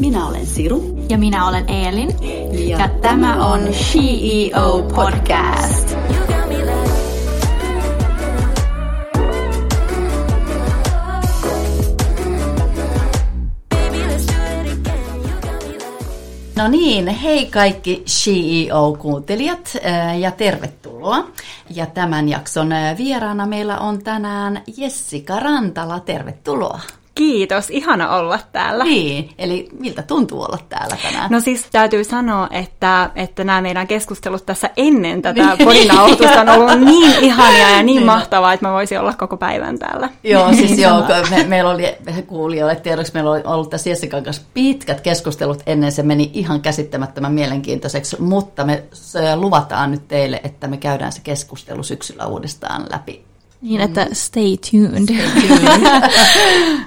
Minä olen Siru. Ja minä olen Eelin. Ja, ja tämä on CEO Podcast. No niin, hei kaikki CEO-kuuntelijat ja tervetuloa. Ja tämän jakson vieraana meillä on tänään Jessica Rantala. Tervetuloa. Kiitos, ihana olla täällä. Niin, eli miltä tuntuu olla täällä tänään? No siis täytyy sanoa, että, että nämä meidän keskustelut tässä ennen tätä niin. podinauhoitusta on ollut niin ihania ja niin, niin mahtavaa, että mä voisin olla koko päivän täällä. Joo, siis niin joo, me, meillä oli kuulijoille tiedoksi, meillä oli ollut tässä Jessikan kanssa pitkät keskustelut ennen, se meni ihan käsittämättömän mielenkiintoiseksi, mutta me luvataan nyt teille, että me käydään se keskustelu syksyllä uudestaan läpi niin, että stay tuned. Stay tuned.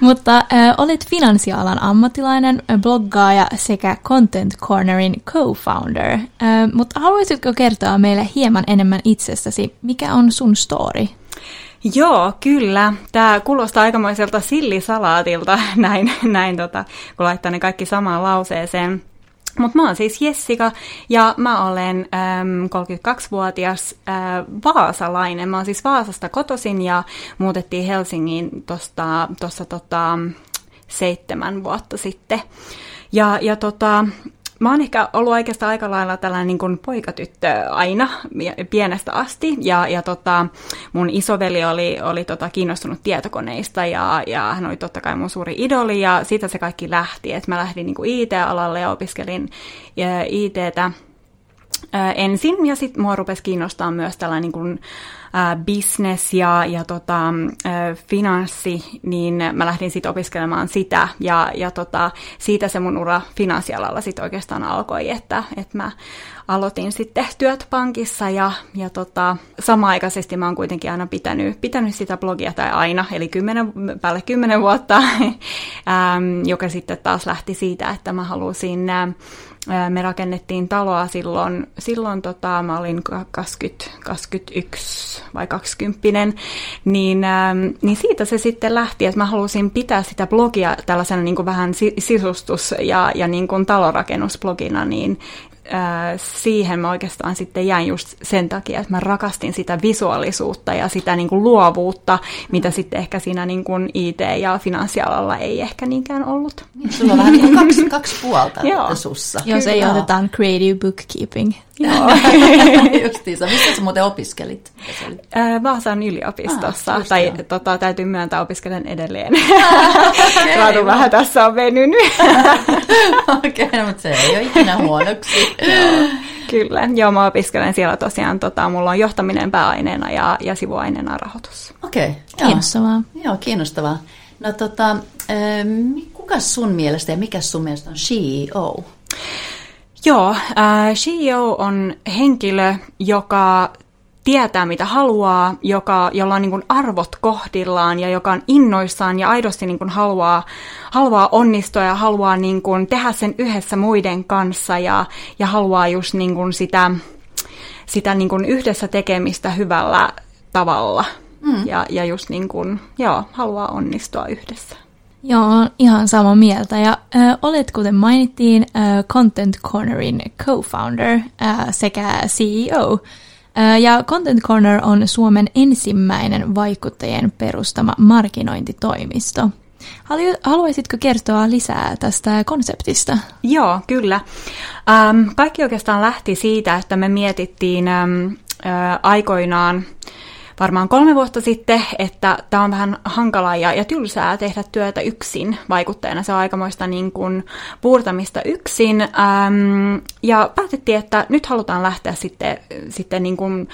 Mutta äh, olet finanssialan ammattilainen, bloggaaja sekä Content Cornerin co-founder. Äh, mutta haluaisitko kertoa meille hieman enemmän itsestäsi? Mikä on sun story? Joo, kyllä. Tämä kuulostaa aikamoiselta sillisalaatilta, näin, näin tota, kun laittaa ne kaikki samaan lauseeseen. Mutta mä oon siis Jessica ja mä olen äm, 32-vuotias äh, vaasalainen. Mä oon siis Vaasasta kotosin ja muutettiin Helsingiin tuossa tota, seitsemän vuotta sitten. Ja, ja tota, Mä oon ehkä ollut oikeastaan aika lailla tällainen niin kuin poikatyttö aina pienestä asti. Ja, ja tota, mun isoveli oli, oli tota kiinnostunut tietokoneista ja, ja hän oli totta kai mun suuri idoli ja siitä se kaikki lähti. Et mä lähdin niin IT-alalle ja opiskelin ITtä ensin ja sitten mua rupesi kiinnostaa myös tällainen niin kuin, business ja, ja tota, finanssi, niin mä lähdin sitten opiskelemaan sitä. Ja, ja tota, siitä se mun ura finanssialalla sitten oikeastaan alkoi, että, että mä aloitin sitten työt pankissa ja, ja tota, sama-aikaisesti mä oon kuitenkin aina pitänyt, pitänyt sitä blogia tai aina, eli kymmenen, päälle kymmenen vuotta, joka sitten taas lähti siitä, että mä halusin me rakennettiin taloa silloin, silloin tota, mä olin 20, 21 vai 20, niin, niin siitä se sitten lähti, että mä halusin pitää sitä blogia tällaisena niin kuin vähän sisustus- ja, ja niin kuin talorakennusblogina, niin siihen mä oikeastaan sitten jäin just sen takia, että mä rakastin sitä visuaalisuutta ja sitä niin kuin luovuutta, mitä sitten ehkä siinä niin kuin IT- ja finanssialalla ei ehkä niinkään ollut. Niin, sulla on vähän niin kaksi, kaksi puolta Joo. sussa. Jos ei otetaan creative bookkeeping. Joo, justiinsa. Missä sä muuten opiskelit? Vaasan yliopistossa, ah, tai tota, täytyy myöntää opiskelen edelleen. okay, vähän tässä on venynyt. Okei, okay, no, mutta se ei ole ikinä huonoksi. Kyllä, joo, mä opiskelen siellä tosiaan, tota, mulla on johtaminen pääaineena ja, ja sivuaineena rahoitus. Okei. Okay, kiinnostavaa. Joo, joo, kiinnostavaa. No tota, kuka sun mielestä ja mikä sun mielestä on CEO? Joo, äh, CEO on henkilö, joka tietää, mitä haluaa, joka, jolla on niin kuin arvot kohdillaan ja joka on innoissaan ja aidosti niin kuin haluaa, haluaa onnistua ja haluaa niin kuin tehdä sen yhdessä muiden kanssa ja, ja haluaa just niin kuin sitä, sitä niin kuin yhdessä tekemistä hyvällä tavalla. Mm. Ja, ja just niin kuin, joo, haluaa onnistua yhdessä. Joo, ihan samaa mieltä. Ja äh, olet, kuten mainittiin, äh, Content Cornerin co-founder äh, sekä CEO. Äh, ja Content Corner on Suomen ensimmäinen vaikuttajien perustama markkinointitoimisto. Haluaisitko kertoa lisää tästä konseptista? Joo, kyllä. Kaikki oikeastaan lähti siitä, että me mietittiin aikoinaan varmaan kolme vuotta sitten, että tämä on vähän hankalaa ja, ja tylsää tehdä työtä yksin vaikuttajana. Se on aikamoista niin kuin puurtamista yksin. Ähm, ja päätettiin, että nyt halutaan lähteä sitten, sitten niin kuin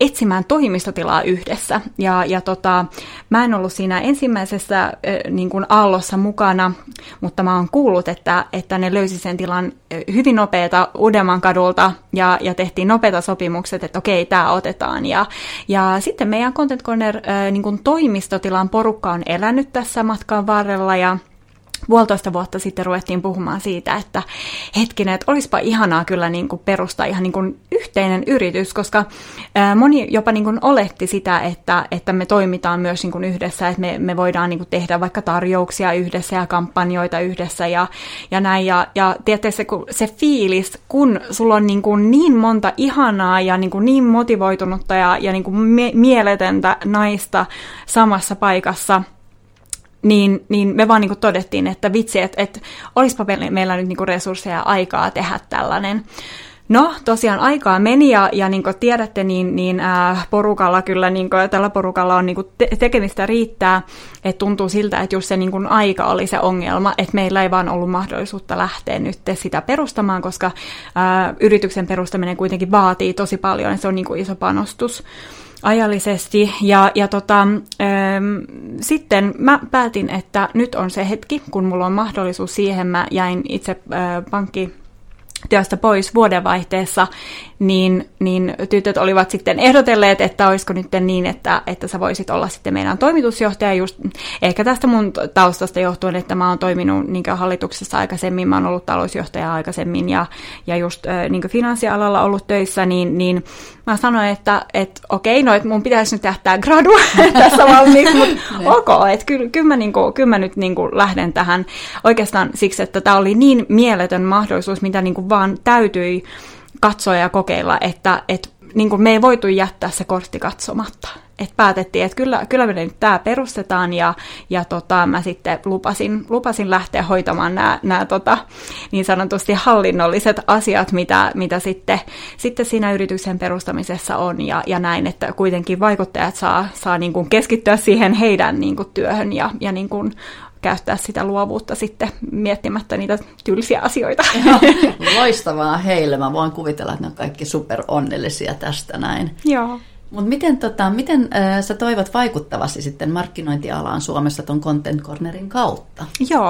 etsimään toimistotilaa yhdessä. Ja, ja tota, mä en ollut siinä ensimmäisessä äh, niin kuin aallossa mukana, mutta mä oon kuullut, että, että ne löysi sen tilan hyvin nopeata Uudenmaan kadulta ja, ja tehtiin nopeita sopimukset, että okei, tämä otetaan. Ja, ja sitten meidän Content Corner äh, niin kuin toimistotilan porukka on elänyt tässä matkan varrella ja puolitoista vuotta sitten ruvettiin puhumaan siitä, että hetkinen, että olisipa ihanaa kyllä niin kuin perustaa ihan niin kuin yhteinen yritys, koska moni jopa niin kuin oletti sitä, että, että me toimitaan myös niin kuin yhdessä, että me, me voidaan niin kuin tehdä vaikka tarjouksia yhdessä ja kampanjoita yhdessä ja, ja näin. Ja, ja tiedätte, se, se fiilis, kun sulla on niin, kuin niin monta ihanaa ja niin, kuin niin motivoitunutta ja, ja niin kuin mie- mieletöntä naista samassa paikassa – niin, niin me vaan niin kuin todettiin, että vitsi, että, että olisipa meillä nyt niin kuin resursseja ja aikaa tehdä tällainen. No, tosiaan aikaa meni ja, ja niin kuin tiedätte, niin, niin ää, porukalla kyllä, niin kuin, tällä porukalla on niin kuin te- tekemistä riittää, että tuntuu siltä, että just se niin kuin aika oli se ongelma, että meillä ei vaan ollut mahdollisuutta lähteä nyt sitä perustamaan, koska ää, yrityksen perustaminen kuitenkin vaatii tosi paljon, että se on niin kuin iso panostus ajallisesti. Ja, ja tota, ähm, sitten mä päätin, että nyt on se hetki, kun mulla on mahdollisuus siihen. Mä jäin itse äh, pankki työstä pois vuodenvaihteessa, niin, niin tytöt olivat sitten ehdotelleet, että olisiko nyt niin, että, että sä voisit olla sitten meidän toimitusjohtaja. Just ehkä tästä mun taustasta johtuen, että mä oon toiminut niin hallituksessa aikaisemmin, mä oon ollut talousjohtaja aikaisemmin ja, ja just niin finanssialalla ollut töissä, niin, niin mä sanoin, että, että okei, no että mun pitäisi nyt tähtää gradu tässä valmiiksi, mutta ok, että kyllä, kyllä, mä, niin kuin, kyllä mä nyt niin kuin lähden tähän. Oikeastaan siksi, että tämä oli niin mieletön mahdollisuus, mitä niin kuin vaan täytyi katsoa ja kokeilla, että, että niin kuin me ei voitu jättää se kortti katsomatta. Et päätettiin, että kyllä, kyllä me nyt tämä perustetaan ja, ja tota, mä sitten lupasin, lupasin lähteä hoitamaan nämä, tota, niin sanotusti hallinnolliset asiat, mitä, mitä sitten, sitten siinä yrityksen perustamisessa on ja, ja näin, että kuitenkin vaikuttajat saa, saa niin kuin keskittyä siihen heidän niin kuin työhön ja, ja niin kuin käyttää sitä luovuutta sitten miettimättä niitä tylsiä asioita. Joo, loistavaa heille. Mä voin kuvitella, että ne on kaikki super onnellisia tästä näin. Joo. Mutta miten, tota, miten äh, sä toivot vaikuttavasti sitten markkinointialaan Suomessa tuon Content Cornerin kautta? Joo,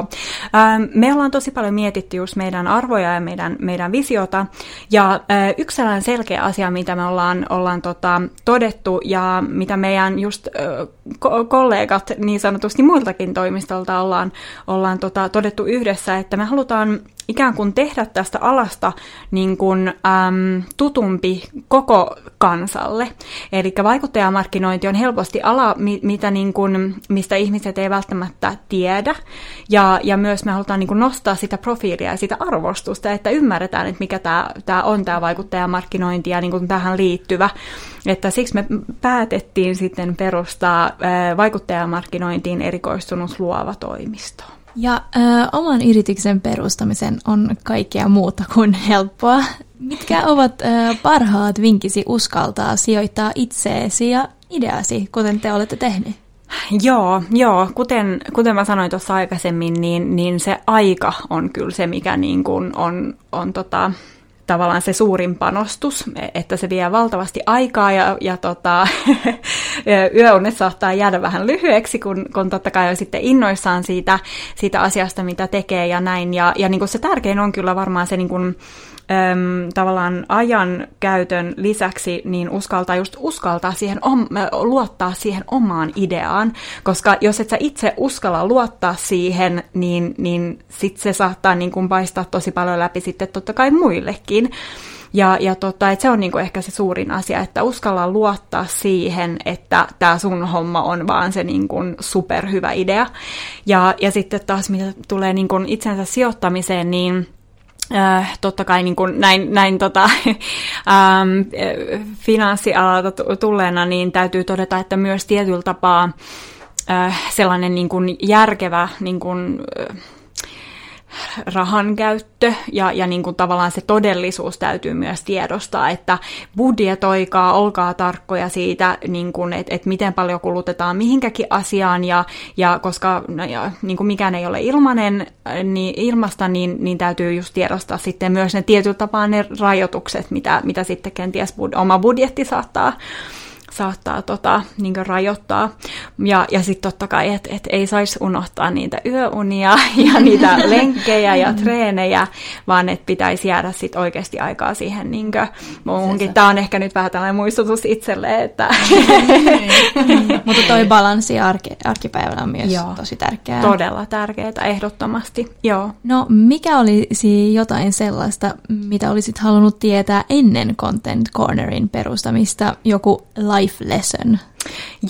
ähm, me ollaan tosi paljon mietitty just meidän arvoja ja meidän, meidän visiota. Ja äh, yksi sellainen selkeä asia, mitä me ollaan, ollaan tota, todettu ja mitä meidän just äh, kollegat niin sanotusti muiltakin toimistolta ollaan, ollaan tota, todettu yhdessä, että me halutaan ikään kuin tehdä tästä alasta niin kuin, äm, tutumpi koko kansalle. Eli vaikuttajamarkkinointi on helposti ala, mitä niin kuin, mistä ihmiset ei välttämättä tiedä. Ja, ja myös me halutaan niin kuin nostaa sitä profiilia ja sitä arvostusta, että ymmärretään, että mikä tämä, tämä on tämä vaikuttajamarkkinointi ja niin kuin tähän liittyvä. Että siksi me päätettiin sitten perustaa vaikuttajamarkkinointiin erikoistunut luova toimisto. Ja ö, oman yrityksen perustamisen on kaikkea muuta kuin helppoa. Mitkä ovat ö, parhaat vinkisi uskaltaa sijoittaa itseesi ja ideasi, kuten te olette tehneet? Joo, joo. Kuten, kuten mä sanoin tuossa aikaisemmin, niin, niin se aika on kyllä se, mikä niin kuin on, on tota, tavallaan se suurin panostus, että se vie valtavasti aikaa ja, ja tota, yöunet saattaa jäädä vähän lyhyeksi, kun, kun totta kai on sitten innoissaan siitä, siitä asiasta, mitä tekee ja näin. Ja, ja niin kuin se tärkein on kyllä varmaan se niin kuin, äm, tavallaan ajan käytön lisäksi niin uskaltaa just uskaltaa siihen, om, luottaa siihen omaan ideaan, koska jos et sä itse uskalla luottaa siihen, niin, niin sit se saattaa niin kuin paistaa tosi paljon läpi sitten totta kai muillekin. Ja, ja tota, et se on niinku ehkä se suurin asia, että uskalla luottaa siihen, että tämä sun homma on vaan se niinku superhyvä idea. Ja, ja sitten taas mitä tulee niinku itsensä sijoittamiseen, niin Äh, totta kai niin kuin näin, näin tota, ähm, finanssialalta tulleena, niin täytyy todeta, että myös tietyllä tapaa äh, sellainen niin kuin järkevä niin kuin, äh, rahan käyttö ja, ja niin kuin tavallaan se todellisuus täytyy myös tiedostaa, että budjetoikaa, olkaa tarkkoja siitä, niin kuin, että, että miten paljon kulutetaan mihinkäkin asiaan ja, ja koska no, ja, niin kuin mikään ei ole ilmanen, niin, ilmasta, niin, niin täytyy just tiedostaa sitten myös ne tietyllä tapaa ne rajoitukset, mitä, mitä sitten kenties bud- oma budjetti saattaa saattaa tota, niin rajoittaa. Ja, ja sitten totta kai, että et ei saisi unohtaa niitä yöunia ja niitä lenkkejä ja treenejä, vaan että pitäisi jäädä sitten oikeasti aikaa siihen niin muuhunkin. Tämä on ehkä nyt vähän tällainen muistutus itselle, että... Niin. Mutta toi balanssi arki, arkipäivällä on myös Joo. tosi tärkeää. Todella tärkeää, ehdottomasti. Joo. No mikä olisi jotain sellaista, mitä olisit halunnut tietää ennen Content Cornerin perustamista? Joku life lesson?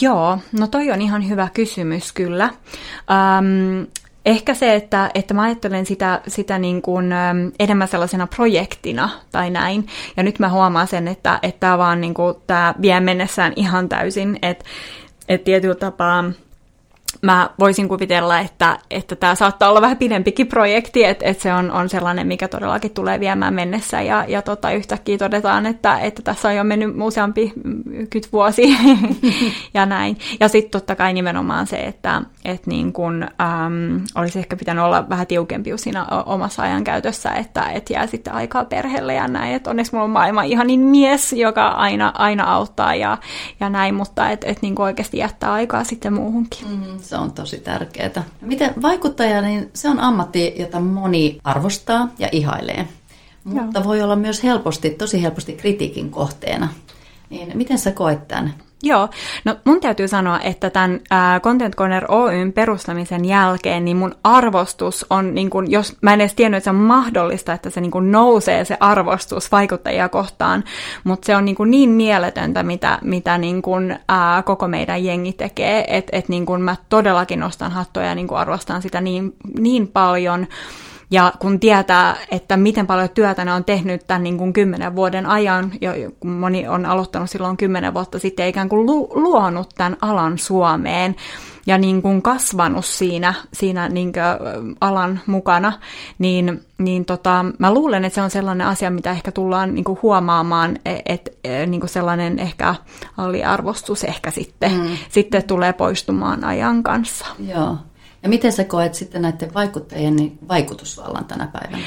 Joo, no toi on ihan hyvä kysymys kyllä. Um, ehkä se, että, että mä ajattelen sitä, sitä niin kuin, enemmän sellaisena projektina tai näin. Ja nyt mä huomaan sen, että, että tämä vaan niin kuin, tämä vie mennessään ihan täysin. Että, että tietyllä tapaa mä voisin kuvitella, että, että tämä saattaa olla vähän pidempikin projekti, että, että se on, on sellainen, mikä todellakin tulee viemään mennessä ja, ja tota, yhtäkkiä todetaan, että, että tässä on jo mennyt useampi kyt vuosi ja näin. Ja sitten totta kai nimenomaan se, että, että niin kun, äm, olisi ehkä pitänyt olla vähän tiukempi siinä omassa ajankäytössä, että, että jää sitten aikaa perheelle ja näin. Että onneksi mulla on maailman ihanin mies, joka aina, aina auttaa ja, ja näin, mutta että et niin oikeasti jättää aikaa sitten muuhunkin. Mm, se on tosi tärkeää. Miten vaikuttaja, niin se on ammatti, jota moni arvostaa ja ihailee. Mutta Joo. voi olla myös helposti, tosi helposti kritiikin kohteena. Niin miten sä koet tämän? Joo, no mun täytyy sanoa, että tämän ää, Content Corner Oyn perustamisen jälkeen, niin mun arvostus on, niin kun, jos mä en edes tiennyt, että se on mahdollista, että se niin kun nousee se arvostus vaikuttajia kohtaan, mutta se on niin, kun niin mieletöntä, mitä, mitä niin kun, ää, koko meidän jengi tekee, että et niin kun mä todellakin nostan hattoja ja niin kun arvostan sitä niin, niin paljon, ja kun tietää, että miten paljon työtä ne on tehnyt tämän niin kuin kymmenen vuoden ajan, ja kun moni on aloittanut silloin kymmenen vuotta sitten, ikään kuin lu- luonut tämän alan Suomeen, ja niin kuin kasvanut siinä, siinä niin kuin alan mukana, niin, niin tota, mä luulen, että se on sellainen asia, mitä ehkä tullaan niin kuin huomaamaan, että et, e, niin kuin sellainen ehkä aliarvostus ehkä sitten, mm. sitten tulee poistumaan ajan kanssa. Joo. Ja miten sä koet sitten näiden vaikuttajien niin vaikutusvallan tänä päivänä?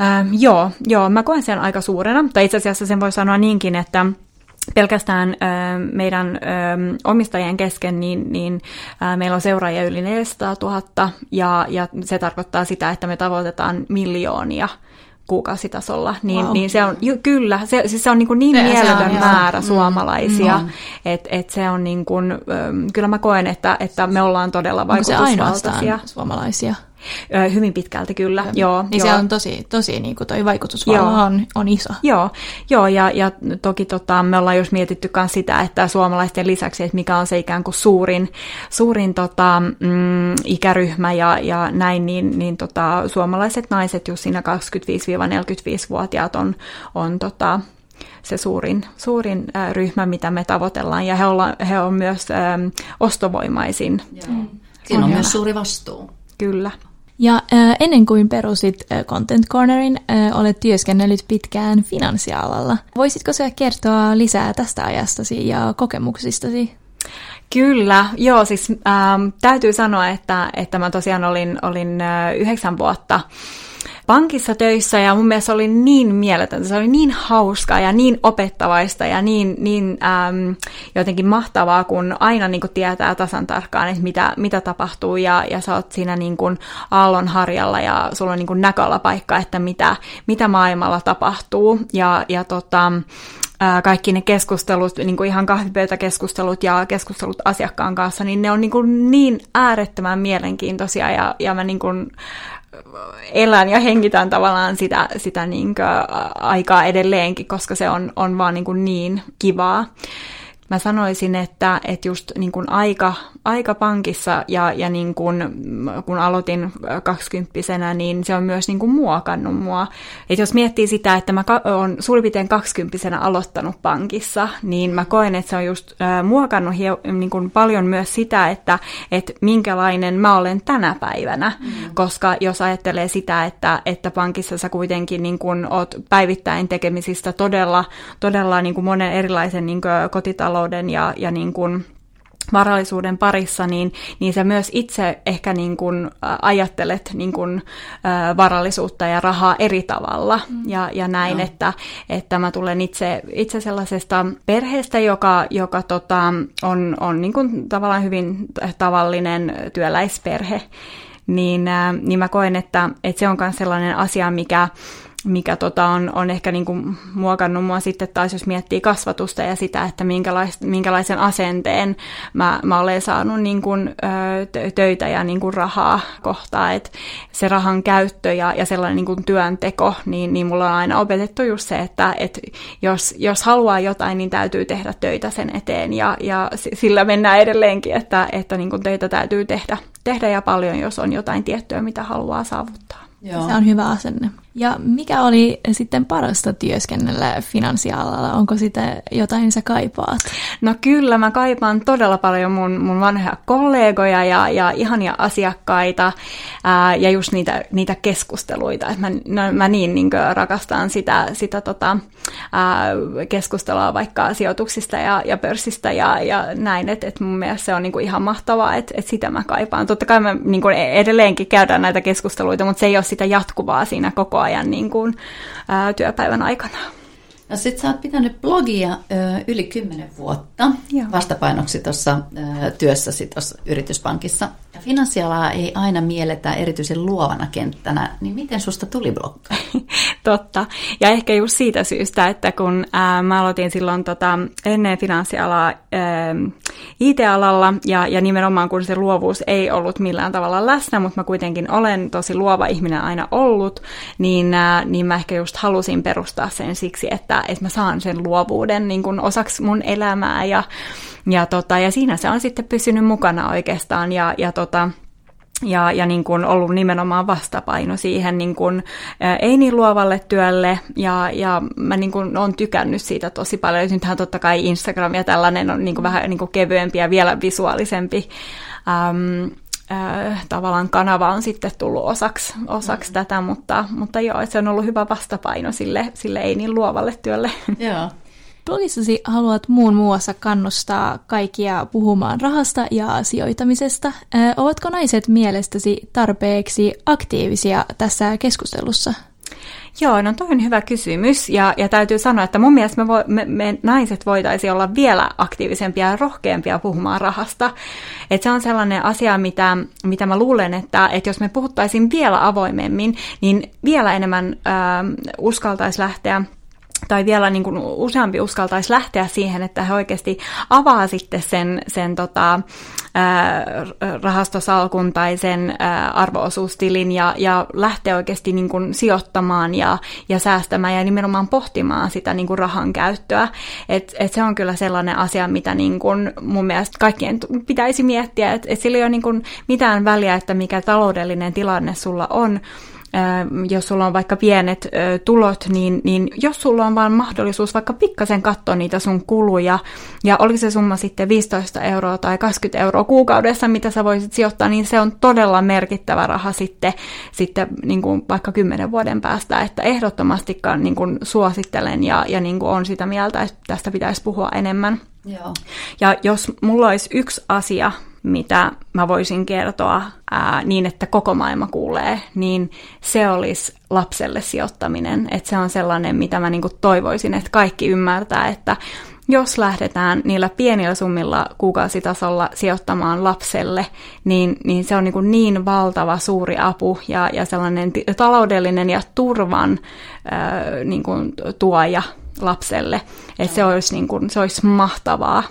Ähm, joo, joo, mä koen sen aika suurena. Tai itse asiassa sen voi sanoa niinkin, että pelkästään ö, meidän ö, omistajien kesken, niin, niin ö, meillä on seuraajia yli 400 000, ja, ja se tarkoittaa sitä, että me tavoitetaan miljoonia kuukausitasolla, niin, wow. niin se on, ju, kyllä, se, siis se on niin, kuin niin mieletön on, määrä joo. suomalaisia, mm. että et se on niin kuin, kyllä mä koen, että, että me ollaan todella vaikutusvaltaisia. Onko se ainoastaan suomalaisia? Hyvin pitkälti kyllä, ja, joo. Niin joo. se on tosi, tosi niin kuin toi vaikutusvalta on, on iso. Joo, joo ja, ja toki tota, me ollaan just mietitty myös sitä, että suomalaisten lisäksi, että mikä on se ikään kuin suurin, suurin tota, mm, ikäryhmä ja, ja näin, niin, niin tota, suomalaiset naiset just siinä 25-45-vuotiaat on, on tota, se suurin, suurin äh, ryhmä, mitä me tavoitellaan, ja he, olla, he on myös ähm, ostovoimaisin. Joo. Siinä on, on myös suuri vastuu. Kyllä. Ja äh, ennen kuin perusit äh, Content Cornerin, äh, olet työskennellyt pitkään finanssialalla. Voisitko sä kertoa lisää tästä ajastasi ja kokemuksistasi? Kyllä, joo, siis ähm, täytyy sanoa, että, että mä tosiaan olin, olin äh, yhdeksän vuotta pankissa töissä ja mun mielestä se oli niin mieletöntä, se oli niin hauskaa ja niin opettavaista ja niin, niin äm, jotenkin mahtavaa, kun aina niin kuin tietää tasan tarkkaan, että mitä, mitä tapahtuu ja, ja sä oot siinä niin kuin aallon harjalla ja sulla on niin kuin näköalapaikka, että mitä, mitä maailmalla tapahtuu. Ja, ja tota, kaikki ne keskustelut, niin kuin ihan kahvipöytäkeskustelut ja keskustelut asiakkaan kanssa, niin ne on niin, kuin niin äärettömän mielenkiintoisia ja, ja mä niin kuin elän ja hengitän tavallaan sitä, sitä niin kuin aikaa edelleenkin, koska se on, on vaan niin, kuin niin kivaa mä sanoisin, että, että just niin kuin aika, aika pankissa ja, ja niin kuin, kun aloitin kaksikymppisenä, niin se on myös niin kuin muokannut mua. Et jos miettii sitä, että mä olen suurin kaksikymppisenä aloittanut pankissa, niin mä koen, että se on just äh, muokannut hie, niin kuin paljon myös sitä, että, että minkälainen mä olen tänä päivänä. Mm. Koska jos ajattelee sitä, että, että pankissa sä kuitenkin niin kuin oot päivittäin tekemisistä todella, todella niin kuin monen erilaisen niin kuin kotitalon talouden ja, ja niin kuin varallisuuden parissa, niin, niin sä myös itse ehkä niin kuin ajattelet niin kuin, ä, varallisuutta ja rahaa eri tavalla. Mm. Ja, ja näin, no. että, että mä tulen itse, itse sellaisesta perheestä, joka, joka tota, on, on niin kuin tavallaan hyvin tavallinen työläisperhe. Niin, ä, niin mä koen, että, että se on myös sellainen asia, mikä mikä tota on, on ehkä niin kuin muokannut mua sitten taas, jos miettii kasvatusta ja sitä, että minkälais, minkälaisen asenteen mä, mä olen saanut niin kuin, ö, töitä ja niin kuin rahaa kohtaa. Et se rahan käyttö ja, ja sellainen niin kuin työnteko, niin, niin mulla on aina opetettu just se, että et jos, jos haluaa jotain, niin täytyy tehdä töitä sen eteen ja, ja sillä mennään edelleenkin, että, että niin kuin töitä täytyy tehdä, tehdä ja paljon, jos on jotain tiettyä, mitä haluaa saavuttaa. Joo. Se on hyvä asenne. Ja mikä oli sitten parasta työskennellä finanssialalla? Onko sitä jotain sä kaipaat? No kyllä, mä kaipaan todella paljon mun, mun vanhoja kollegoja ja, ja ihania asiakkaita ää, ja just niitä, niitä keskusteluita. Et mä, no, mä niin, niin rakastan sitä, sitä tota, ää, keskustelua vaikka sijoituksista ja, ja pörssistä ja, ja näin, että et mun mielestä se on niin ihan mahtavaa, että et sitä mä kaipaan. Totta kai me niin edelleenkin käydään näitä keskusteluita, mutta se ei ole sitä jatkuvaa siinä koko ajan niin kuin, ää, työpäivän aikana. No sit sä oot pitänyt blogia ö, yli kymmenen vuotta Joo. vastapainoksi tuossa työssäsi tuossa yrityspankissa. Ja finanssialaa ei aina mielletä erityisen luovana kenttänä, niin miten susta tuli blogga? Totta. Ja ehkä just siitä syystä, että kun ää, mä aloitin silloin tota, ennen finanssialaa ää, IT-alalla, ja, ja nimenomaan kun se luovuus ei ollut millään tavalla läsnä, mutta mä kuitenkin olen tosi luova ihminen aina ollut, niin, ää, niin mä ehkä just halusin perustaa sen siksi, että, että mä saan sen luovuuden niin kun osaksi mun elämää, ja, ja, tota, ja siinä se on sitten pysynyt mukana oikeastaan, ja, ja tota, ja, ja niin kuin ollut nimenomaan vastapaino siihen niin kuin, ä, ei niin luovalle työlle, ja, ja mä niin kuin olen tykännyt siitä tosi paljon. Nythän totta kai Instagram ja tällainen on niin kuin vähän niin kuin kevyempi ja vielä visuaalisempi. Äm, äh, tavallaan kanava on sitten tullut osaksi, osaksi mm. tätä, mutta, mutta joo, se on ollut hyvä vastapaino sille, sille ei niin luovalle työlle. Joo. Blogissasi haluat muun muassa kannustaa kaikkia puhumaan rahasta ja sijoitamisesta. Ö, ovatko naiset mielestäsi tarpeeksi aktiivisia tässä keskustelussa? Joo, no toi on hyvä kysymys ja, ja täytyy sanoa, että mun mielestä me, vo, me, me naiset voitaisiin olla vielä aktiivisempia ja rohkeampia puhumaan rahasta. Et se on sellainen asia, mitä, mitä mä luulen, että, että jos me puhuttaisiin vielä avoimemmin, niin vielä enemmän äh, uskaltaisi lähteä tai vielä niin kuin useampi uskaltaisi lähteä siihen, että he oikeasti avaa sitten sen, sen tota, ää, rahastosalkun tai sen ää, arvoosuustilin ja, ja lähtee oikeasti niin kuin sijoittamaan ja, ja säästämään ja nimenomaan pohtimaan sitä niin kuin rahan käyttöä. Et, et se on kyllä sellainen asia, mitä niin kuin mun mielestä kaikkien pitäisi miettiä, että et sillä ei ole niin kuin mitään väliä, että mikä taloudellinen tilanne sulla on, jos sulla on vaikka pienet tulot, niin, niin jos sulla on vaan mahdollisuus vaikka pikkasen katsoa niitä sun kuluja, ja oli se summa sitten 15 euroa tai 20 euroa kuukaudessa, mitä sä voisit sijoittaa, niin se on todella merkittävä raha sitten, sitten niin kuin vaikka 10 vuoden päästä, että ehdottomasti niin kuin suosittelen ja, ja niin kuin on sitä mieltä, että tästä pitäisi puhua enemmän. Joo. Ja jos mulla olisi yksi asia, mitä mä voisin kertoa ää, niin, että koko maailma kuulee, niin se olisi lapselle sijoittaminen. Että se on sellainen, mitä mä niinku toivoisin, että kaikki ymmärtää, että jos lähdetään niillä pienillä summilla kuukausitasolla sijoittamaan lapselle, niin, niin se on niin, niin valtava suuri apu ja, ja sellainen t- taloudellinen ja turvan ää, niin kuin tuoja lapselle. Että se olisi, niin kuin, se olisi mahtavaa.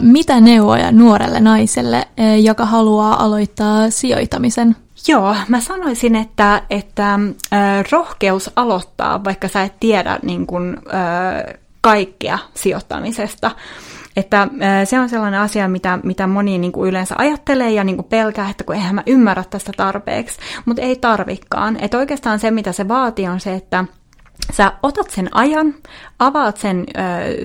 Mitä neuvoja nuorelle naiselle, joka haluaa aloittaa sijoitamisen? Joo, mä sanoisin, että, että rohkeus aloittaa, vaikka sä et tiedä niin äh, kaikkea sijoittamisesta. Että se on sellainen asia, mitä, mitä moni niin kuin yleensä ajattelee ja niin kuin pelkää, että kun eihän mä ymmärrä tästä tarpeeksi, mutta ei tarvikkaan. Että oikeastaan se, mitä se vaatii, on se, että sä otat sen ajan, avaat sen ö,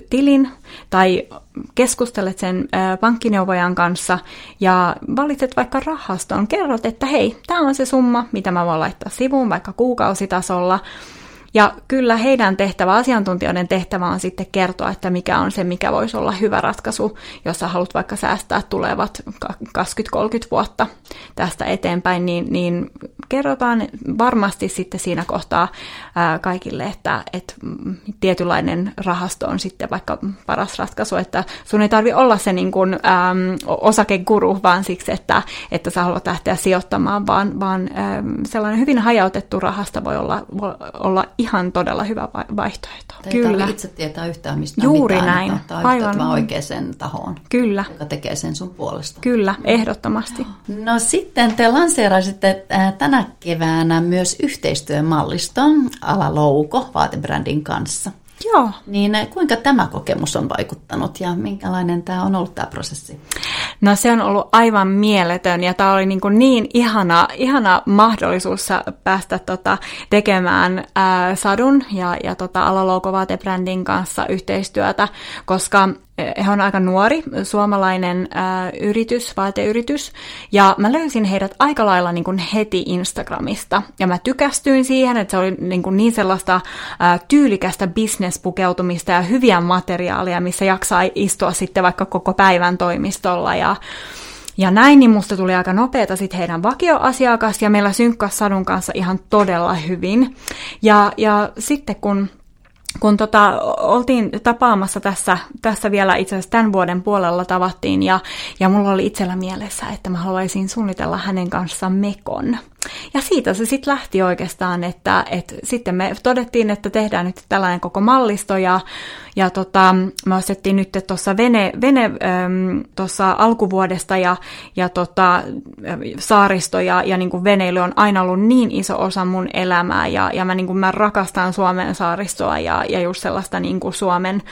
tilin tai keskustelet sen ö, pankkineuvojan kanssa ja valitset vaikka rahaston. Kerrot, että hei, tämä on se summa, mitä mä voin laittaa sivuun vaikka kuukausitasolla. Ja kyllä heidän tehtävä, asiantuntijoiden tehtävä on sitten kertoa, että mikä on se, mikä voisi olla hyvä ratkaisu, jos sä haluat vaikka säästää tulevat 20-30 vuotta tästä eteenpäin, niin, niin kerrotaan varmasti sitten siinä kohtaa kaikille, että et, tietynlainen rahasto on sitten vaikka paras ratkaisu, että sun ei tarvi olla se niin kuin, äm, osakeguru, vaan siksi, että, että sä haluat lähteä sijoittamaan, vaan, vaan äm, sellainen hyvin hajautettu rahasta voi olla, voi olla ihan todella hyvä vaihtoehto. Ei Kyllä. itse tietää yhtään mistä Juuri mitään, näin. Että Aivan. oikeaan tahoon, Kyllä. joka tekee sen sun puolesta. Kyllä, ehdottomasti. No sitten te lanseerasitte äh, tänä keväänä myös yhteistyömalliston ala Louko vaatebrändin kanssa. Joo. Niin eh, kuinka tämä kokemus on vaikuttanut ja minkälainen tämä on ollut tämä prosessi? No se on ollut aivan mieletön ja tämä oli niin, kuin niin ihana, ihana mahdollisuus päästä tota, tekemään ää, Sadun ja, ja tota, Alalookovaatebrandin kanssa yhteistyötä, koska he on aika nuori suomalainen ää, yritys, vaateyritys, ja mä löysin heidät aika lailla niin kuin heti Instagramista, ja mä tykästyin siihen, että se oli niin, kuin niin sellaista ää, tyylikästä bisnespukeutumista ja hyviä materiaaleja, missä jaksaa istua sitten vaikka koko päivän toimistolla, ja ja näin, niin musta tuli aika nopeeta sitten heidän vakioasiakas, ja meillä synkkas Sadun kanssa ihan todella hyvin. Ja, ja sitten kun kun tota, oltiin tapaamassa tässä, tässä vielä itse asiassa tämän vuoden puolella tavattiin ja, ja mulla oli itsellä mielessä, että mä haluaisin suunnitella hänen kanssaan mekon. Ja siitä se sitten lähti oikeastaan, että, että sitten me todettiin, että tehdään nyt tällainen koko mallisto ja, ja tota, me ostettiin nyt tuossa vene, vene tuossa alkuvuodesta ja, ja tota, saaristo ja, ja niin kuin veneily on aina ollut niin iso osa mun elämää ja, ja mä, niin kuin, mä rakastan Suomen saaristoa ja, ja just sellaista niin kuin Suomen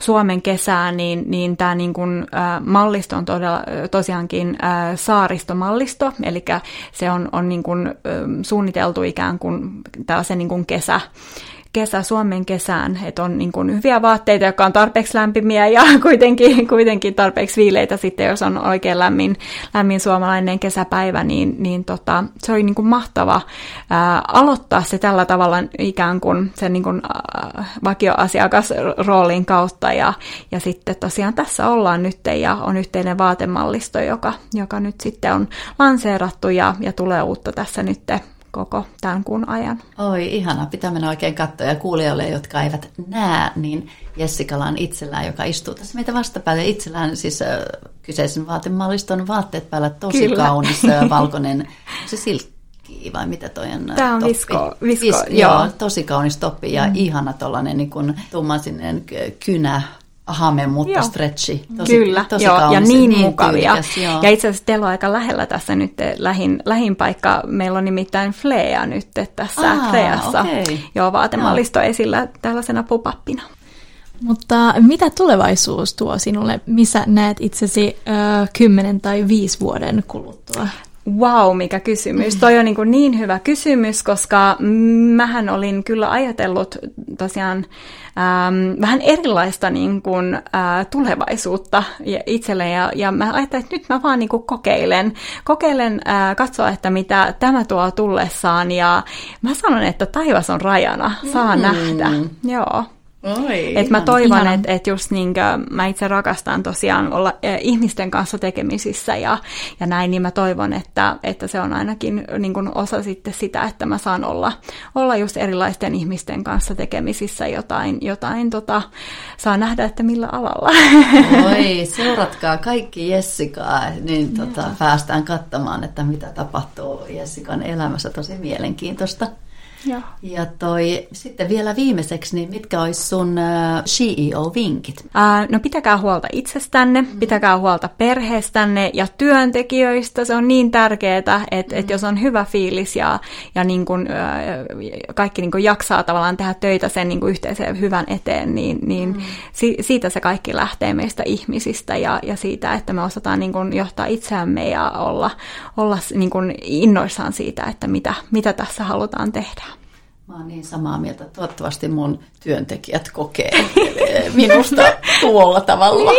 Suomen kesää, niin, niin tämä niin kuin, äh, mallisto on todella, tosiaankin äh, saaristomallisto, eli se on, on niin kuin, äh, suunniteltu ikään kuin tällaisen niin kuin kesä, kesä Suomen kesään, että on niin kuin hyviä vaatteita, jotka on tarpeeksi lämpimiä ja kuitenkin, kuitenkin tarpeeksi viileitä sitten, jos on oikein lämmin, lämmin suomalainen kesäpäivä, niin, niin tota, se oli niin kuin mahtava ää, aloittaa se tällä tavalla ikään kuin sen niin kuin, ää, vakioasiakasroolin kautta ja, ja sitten tosiaan tässä ollaan nyt ja on yhteinen vaatemallisto, joka, joka nyt sitten on lanseerattu ja, ja tulee uutta tässä nyt koko tämän kuun ajan. Oi, ihana. Pitää mennä oikein katsoa. Ja kuulijoille, jotka eivät näe, niin Jessika on itsellään, joka istuu tässä meitä vastapäällä. Itsellään siis äh, kyseisen vaatemalliston vaatteet päällä tosi Kyllä. kaunis äh, valkoinen, se silkki vai mitä toi on? Tämä on toppi. visko, visko Vis, joo. joo. tosi kaunis toppi ja mm. ihana tollainen niin tummansinen kynä hame, mutta joo. stretchi. Tosi, Kyllä, tosi joo, kaunis, ja niin, niin mukavia. Tyylikäs, ja itse asiassa teillä on aika lähellä tässä nyt lähin, lähin paikka. Meillä on nimittäin Flea nyt tässä Aa, Fleassa. Okay. Joo, vaatemallisto esillä tällaisena popappina. Mutta mitä tulevaisuus tuo sinulle? Missä näet itsesi kymmenen uh, tai viisi vuoden kuluttua? Wow, mikä kysymys. Toi on niin, kuin niin hyvä kysymys, koska mähän olin kyllä ajatellut tosiaan ähm, vähän erilaista niin kuin, äh, tulevaisuutta itselle ja, ja mä ajattelin, että nyt mä vaan niin kuin kokeilen, kokeilen äh, katsoa, että mitä tämä tuo tullessaan ja mä sanon, että taivas on rajana, saa mm. nähdä. Joo. Oi, et mä toivon, että et just niin mä itse rakastan tosiaan olla äh, ihmisten kanssa tekemisissä ja, ja näin, niin mä toivon, että, että se on ainakin niin kuin osa sitten sitä, että mä saan olla, olla just erilaisten ihmisten kanssa tekemisissä jotain, jotain tota, saa nähdä, että millä alalla. Oi, seuratkaa kaikki Jessikaa, niin tota, päästään katsomaan, että mitä tapahtuu Jessikan elämässä. Tosi mielenkiintoista. Ja. ja toi, sitten vielä viimeiseksi, niin mitkä olisi sun uh, CEO-vinkit? Uh, no pitäkää huolta itsestänne, mm. pitäkää huolta perheestänne ja työntekijöistä. Se on niin tärkeää, että mm. et jos on hyvä fiilis ja, ja niin kun, uh, kaikki niin kun jaksaa tavallaan tehdä töitä sen niin kun yhteisen hyvän eteen, niin, niin mm. si, siitä se kaikki lähtee meistä ihmisistä ja, ja siitä, että me osataan niin kun johtaa itseämme ja olla, olla niin kun innoissaan siitä, että mitä, mitä tässä halutaan tehdä. Mä oon niin samaa mieltä. Toivottavasti mun työntekijät kokee minusta tuolla tavalla.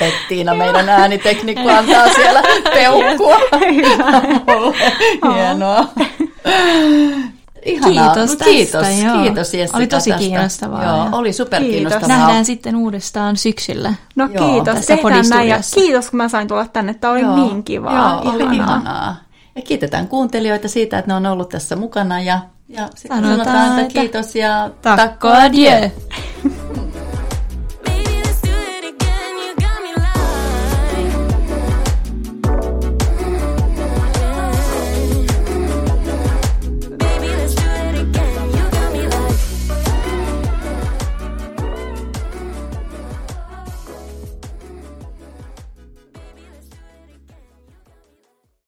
Et Tiina, meidän ääniteknikko antaa siellä peukkua. Hienoa. ihanaa. Kiitos No, tästä, kiitos, joo. kiitos Jessica Oli tosi tästä. kiinnostavaa Joo, ja- oli superkiinnostavaa. Nähdään sitten uudestaan syksyllä. No Joo, kiitos, tehdään näin ja kiitos kun mä sain tulla tänne, että oli Joo, niin kivaa. Joo, oli ihanaa. Ja kiitetään kuuntelijoita siitä, että ne on ollut tässä mukana ja, ja sitten Sanotaan, sanotaan, että kiitos ja Takko adieu.